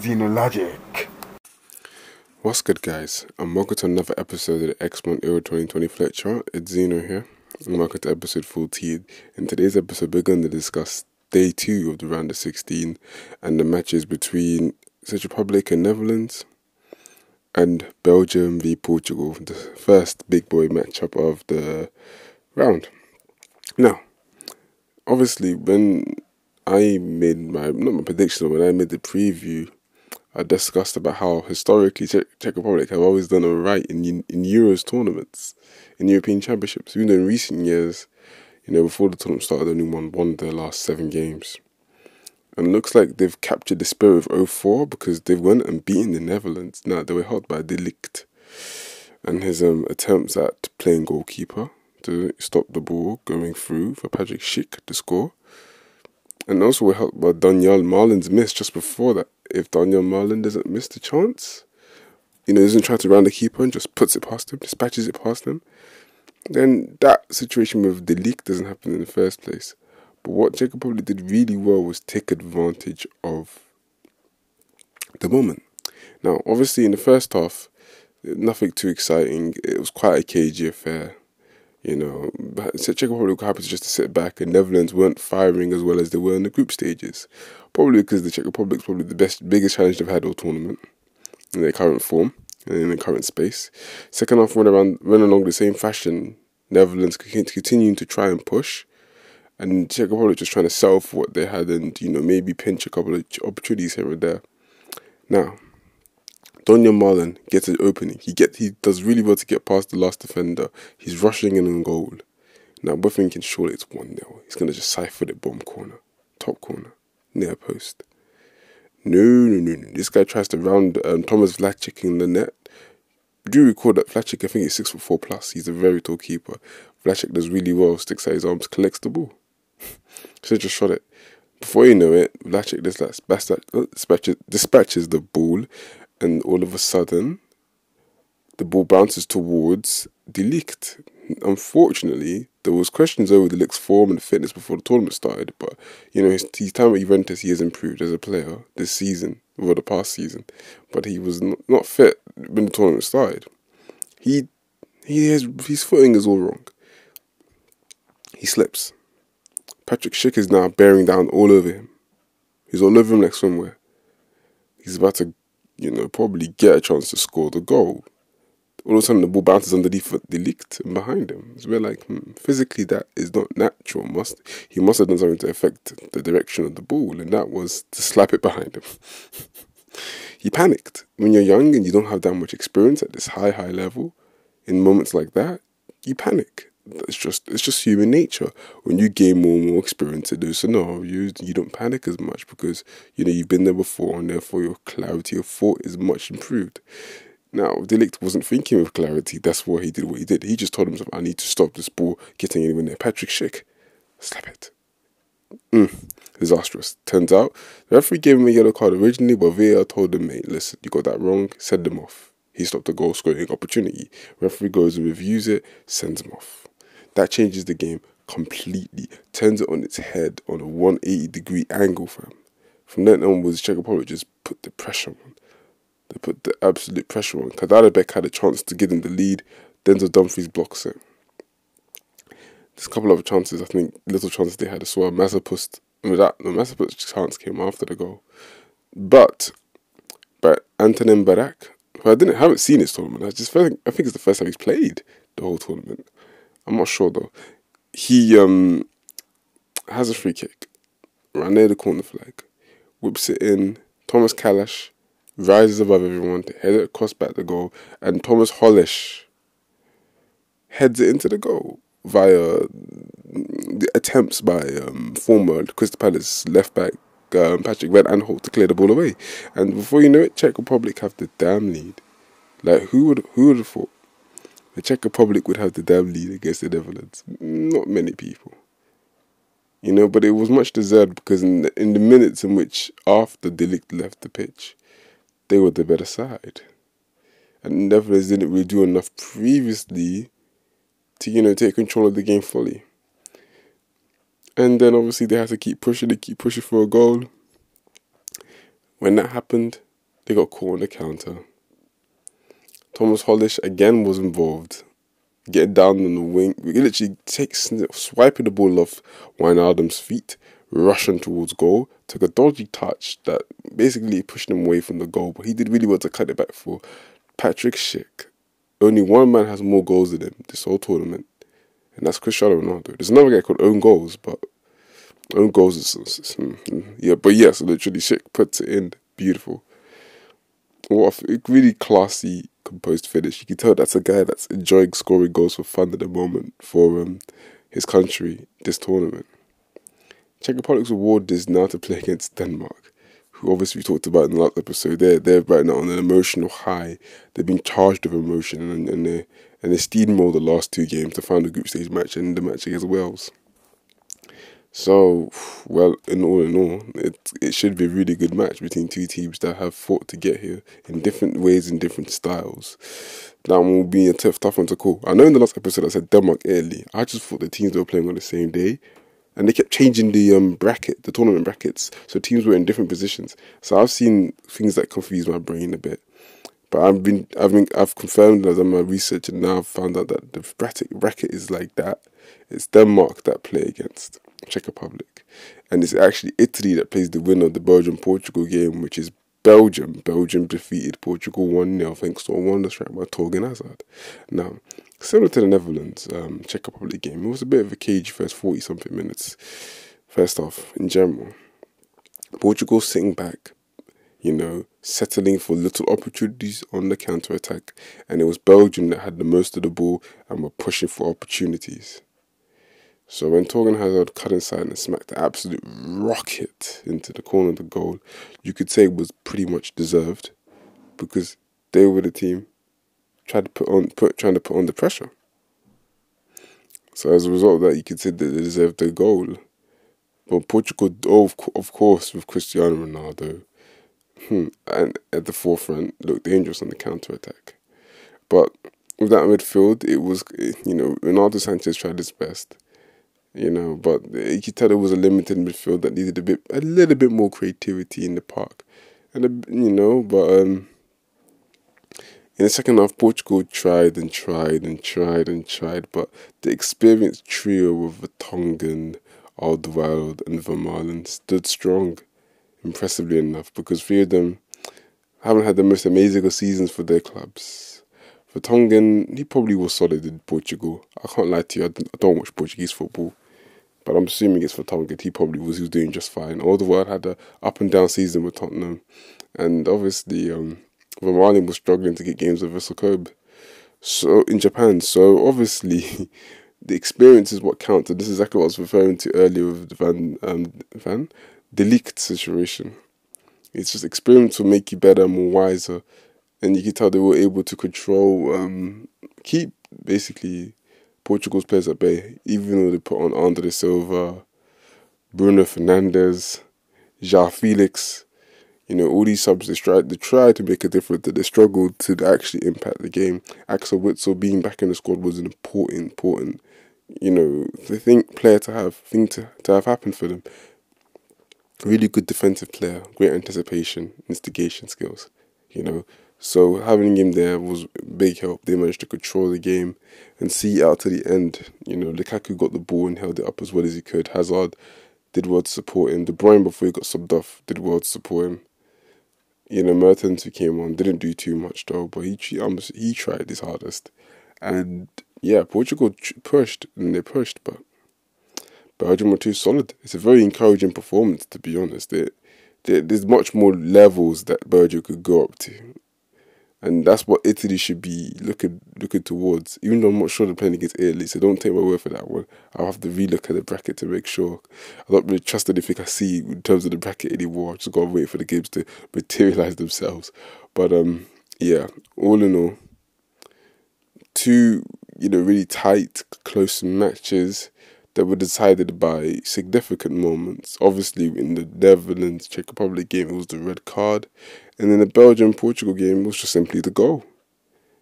Xenologic. What's good, guys? I'm welcome to another episode of the X1 Euro 2020 Fletcher. It's Zeno here. And welcome to episode 14. In today's episode, we're going to discuss day two of the round of 16 and the matches between Czech Republic and Netherlands and Belgium v Portugal, the first big boy matchup of the round. Now, obviously, when I made my not my prediction, when I made the preview, I discussed about how historically Czech, Republic have always done alright in in Euros tournaments, in European Championships. Even in recent years, you know, before the tournament started, only won one of their last seven games. And looks like they've captured the spirit of 04 because they went and beaten the Netherlands. Now, they were held by De Ligt and his um, attempts at playing goalkeeper to stop the ball going through for Patrick Schick to score. And also we're helped by Donyell Malen's miss just before that. If Donyell Malen doesn't miss the chance, you know, doesn't try to round the keeper and just puts it past him, dispatches it past him, then that situation with De Ligt doesn't happen in the first place. But what Jacob probably did really well was take advantage of the moment. Now, obviously, in the first half, nothing too exciting. It was quite a cagey affair. You know, but Czech Republic to just to sit back, and Netherlands weren't firing as well as they were in the group stages. Probably because the Czech Republic is probably the best, biggest challenge they've had all tournament in their current form and in the current space. Second half went around, went along the same fashion. Netherlands continuing to try and push, and Czech Republic just trying to sell for what they had and, you know, maybe pinch a couple of opportunities here and there. Now, Donyell Malen gets an opening. He get he does really well to get past the last defender. He's rushing in on goal. Now we're thinking surely it's 1 0. He's gonna just siphon it bomb corner, top corner, near post. No, no, no, no. This guy tries to round um, Thomas Vlasic in the net. Do you recall that Vlasic, I think he's six foot four plus. He's a very tall keeper. Vlasic does really well, sticks out his arms, collects the ball. So just shot it. Before you know it, Vlasic dispatches, dispatches the ball, and all of a sudden, the ball bounces towards De Ligt. Unfortunately, there was questions over De Ligt's form and fitness before the tournament started, but you know his, his time at Juventus, he has improved as a player this season over the past season, but he was not, not fit when the tournament started. He he has his footing is all wrong. He slips Patrick Schick is now bearing down all over him. He's all over him like somewhere. He's about to, you know, probably get a chance to score the goal. All of a sudden, the ball bounces underneath De Ligt and behind him. So we're like, hmm, physically, that is not natural. Must he must have done something to affect the direction of the ball, and that was to slap it behind him. he panicked. When you're young and you don't have that much experience at this high, high level, in moments like that, you panic. It's just it's just human nature. When you gain more and more experience in those scenarios, you you don't panic as much because you know you've been there before, and therefore your clarity of thought is much improved. Now, De Ligt wasn't thinking with clarity. That's why he did what he did. He just told himself, "I need to stop this ball getting anywhere near Patrick Schick." Slap it. Mm, disastrous. Turns out the referee gave him a yellow card originally, but VAR told him, "Mate, listen, you got that wrong. Send him off." He stopped a goal scoring opportunity. Referee goes and reviews it, sends him off. That changes the game completely, turns it on its head on a 180 degree angle, fam. From then onwards, Czech Republic just put the pressure on. They put the absolute pressure on. Kaderabek had a chance to give in the lead. Denzel Dumfries blocks it. There's a couple of chances, I think, little chances they had as well. Masopust, that, the Masopust chance came after the goal. But, but Antonin Barak, who I didn't haven't seen his tournament. I just like, I think it's the first time he's played the whole tournament. I'm not sure though. He um has a free kick right near the corner flag, whips it in. Thomas Kalash rises above everyone to head it across back the goal, and Thomas Holeš heads it into the goal via the attempts by um, former Crystal Palace left back um, Patrick van Aanholt to clear the ball away. And before you know it, Czech Republic have the damn lead. Like who would who would have thought? The Czech Republic would have the damn lead against the Netherlands. Not many people. You know, but it was much deserved because in the, in the minutes in which after De Ligt left the pitch, they were the better side. And the Netherlands didn't really do enough previously to, you know, take control of the game fully. And then obviously they had to keep pushing, they keep pushing for a goal. When that happened, they got caught on the counter. Thomas Holeš again was involved, getting down on the wing. he literally takes swiping the ball off Wijnaldum's feet, rushing towards goal, took a dodgy touch that basically pushed him away from the goal, but he did really well to cut it back for Patrick Schick. Only one man has more goals than him this whole tournament, and that's Cristiano Ronaldo. There's another guy called Own Goals, but Own Goals is, is, is mm, yeah, but yes, literally Schick puts it in, beautiful. What a really classy composed finish. You can tell that's a guy that's enjoying scoring goals for fun at the moment for um, his country this tournament. Czech Republic's award is now to play against Denmark, who obviously we talked about in the last episode. They're they're right now on an emotional high. They've been charged with emotion and and they and they steamrolled the last two games, the final group stage match and the match against Wales. So, well, in all in all, it it should be a really good match between two teams that have fought to get here in different ways and different styles. That will be a tough, tough one to call. I know in the last episode I said Denmark, Italy. I just thought the teams were playing on the same day, and they kept changing the um bracket, the tournament brackets, so teams were in different positions. So I've seen things that confuse my brain a bit. But I've been, I've been, I've confirmed as done my research, and now I've found out that the bracket bracket is like that. It's Denmark that play against Czech Republic. And it's actually Italy that plays the winner of the Belgium Portugal game, which is Belgium. Belgium defeated Portugal 1 0 thanks to a wonder strike by Thorgan Hazard. Now, similar to the Netherlands um, Czech Republic game, it was a bit of a cage first 40 something minutes, first off, in general. Portugal sitting back, you know, settling for little opportunities on the counter attack, and it was Belgium that had the most of the ball and were pushing for opportunities. So when Thorgan Hazard cut inside and smacked the absolute rocket into the corner of the goal, you could say it was pretty much deserved because they were the team tried to put on put trying to put on the pressure. So as a result of that, you could say that they deserved the goal. But Portugal, oh, of course, with Cristiano Ronaldo, hmm, and at the forefront, looked dangerous on the counter attack. But with that midfield, it was you know Renato Sanches tried his best you know. But you could tell it was a limited midfield that needed a bit, a little bit more creativity in the park, and a, you know. But um, in the second half, Portugal tried and tried and tried and tried, but the experienced trio of Vertonghen, Alderweireld, and Vermaelen stood strong, impressively enough, because three of them haven't had the most amazing seasons for their clubs. Vertonghen, he probably was solid in Portugal. I can't lie to you, I don't watch Portuguese football. But I'm assuming it's Vertonghen. He probably was. He was doing just fine. Alderweireld had a up and down season with Tottenham, and obviously, um, Vermaelen was struggling to get games with Vissel Kobe. So in Japan, so obviously, the experience is what counts. And this is exactly what I was referring to earlier with the Van um, Van de Ligt situation. It's just experience will make you better, more wiser, and you can tell they were able to control, um, keep basically Portugal's players at bay, even though they put on Andre Silva, Bruno Fernandes, João Felix, you know, all these subs, they tried, they try to make a difference, they struggled to actually impact the game. Axel Witsel being back in the squad was an important, important, you know, the thing player to have, thing to, to have happened for them. Really good defensive player, great anticipation, instigation skills, you know. So having him there was big help. They managed to control the game and see out to the end. You know, Lukaku got the ball and held it up as well as he could. Hazard did well to support him. De Bruyne before he got subbed off did well to support him. You know, Mertens who came on didn't do too much though, but he he tried his hardest. And yeah, Portugal pushed and they pushed, but Belgium were too solid. It's a very encouraging performance to be honest. It, there's much more levels that Belgium could go up to and that's what Italy should be looking looking towards. Even though I'm not sure they're playing against Italy, so don't take my word for that one. I'll have to relook at the bracket to make sure. I don't really trust anything I see in terms of the bracket anymore. I just gotta wait for the games to materialize themselves. But um, yeah, all in all, two you know really tight, close matches that were decided by significant moments. Obviously, in the Netherlands Czech Republic game, it was the red card, and in the Belgium Portugal game, it was just simply the goal.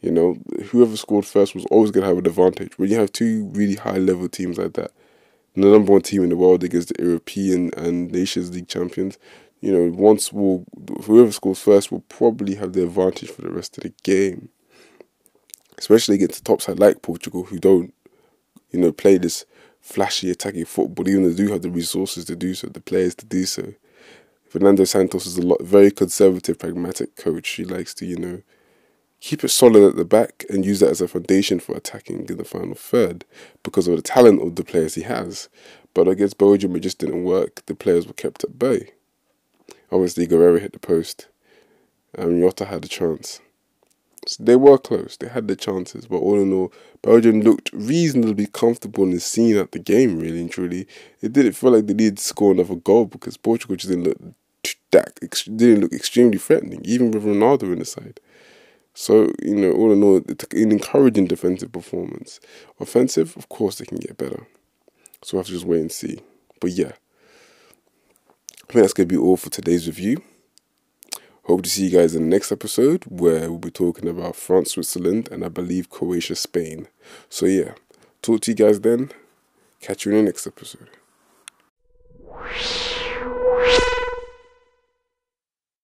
You know, whoever scored first was always going to have an advantage. When you have two really high level teams like that, the number one team in the world against the European and Nations League champions. You know, once will whoever scores first will probably have the advantage for the rest of the game. Especially against the top side like Portugal, who don't, you know, play this flashy attacking football, even though they do have the resources to do so, the players to do so. Fernando Santos is a lot very conservative, pragmatic coach. He likes to, you know, keep it solid at the back and use that as a foundation for attacking in the final third because of the talent of the players he has. But against Belgium, it just didn't work. The players were kept at bay. Obviously, Guerreiro hit the post. Um, Jota had a chance. So they were close. They had the chances, but all in all, Belgium looked reasonably comfortable in the scene at the game. Really and truly, it didn't feel like they needed to score another goal because Portugal just didn't look that didn't look extremely threatening, even with Ronaldo in the side. So, you know, all in all, it's an encouraging defensive performance. Offensive, of course, they can get better. So we'll have to just wait and see. But yeah, I think that's to be all for today's review. Hope to see you guys in the next episode where we'll be talking about France, Switzerland, and I believe Croatia, Spain. So, yeah, talk to you guys then. Catch you in the next episode.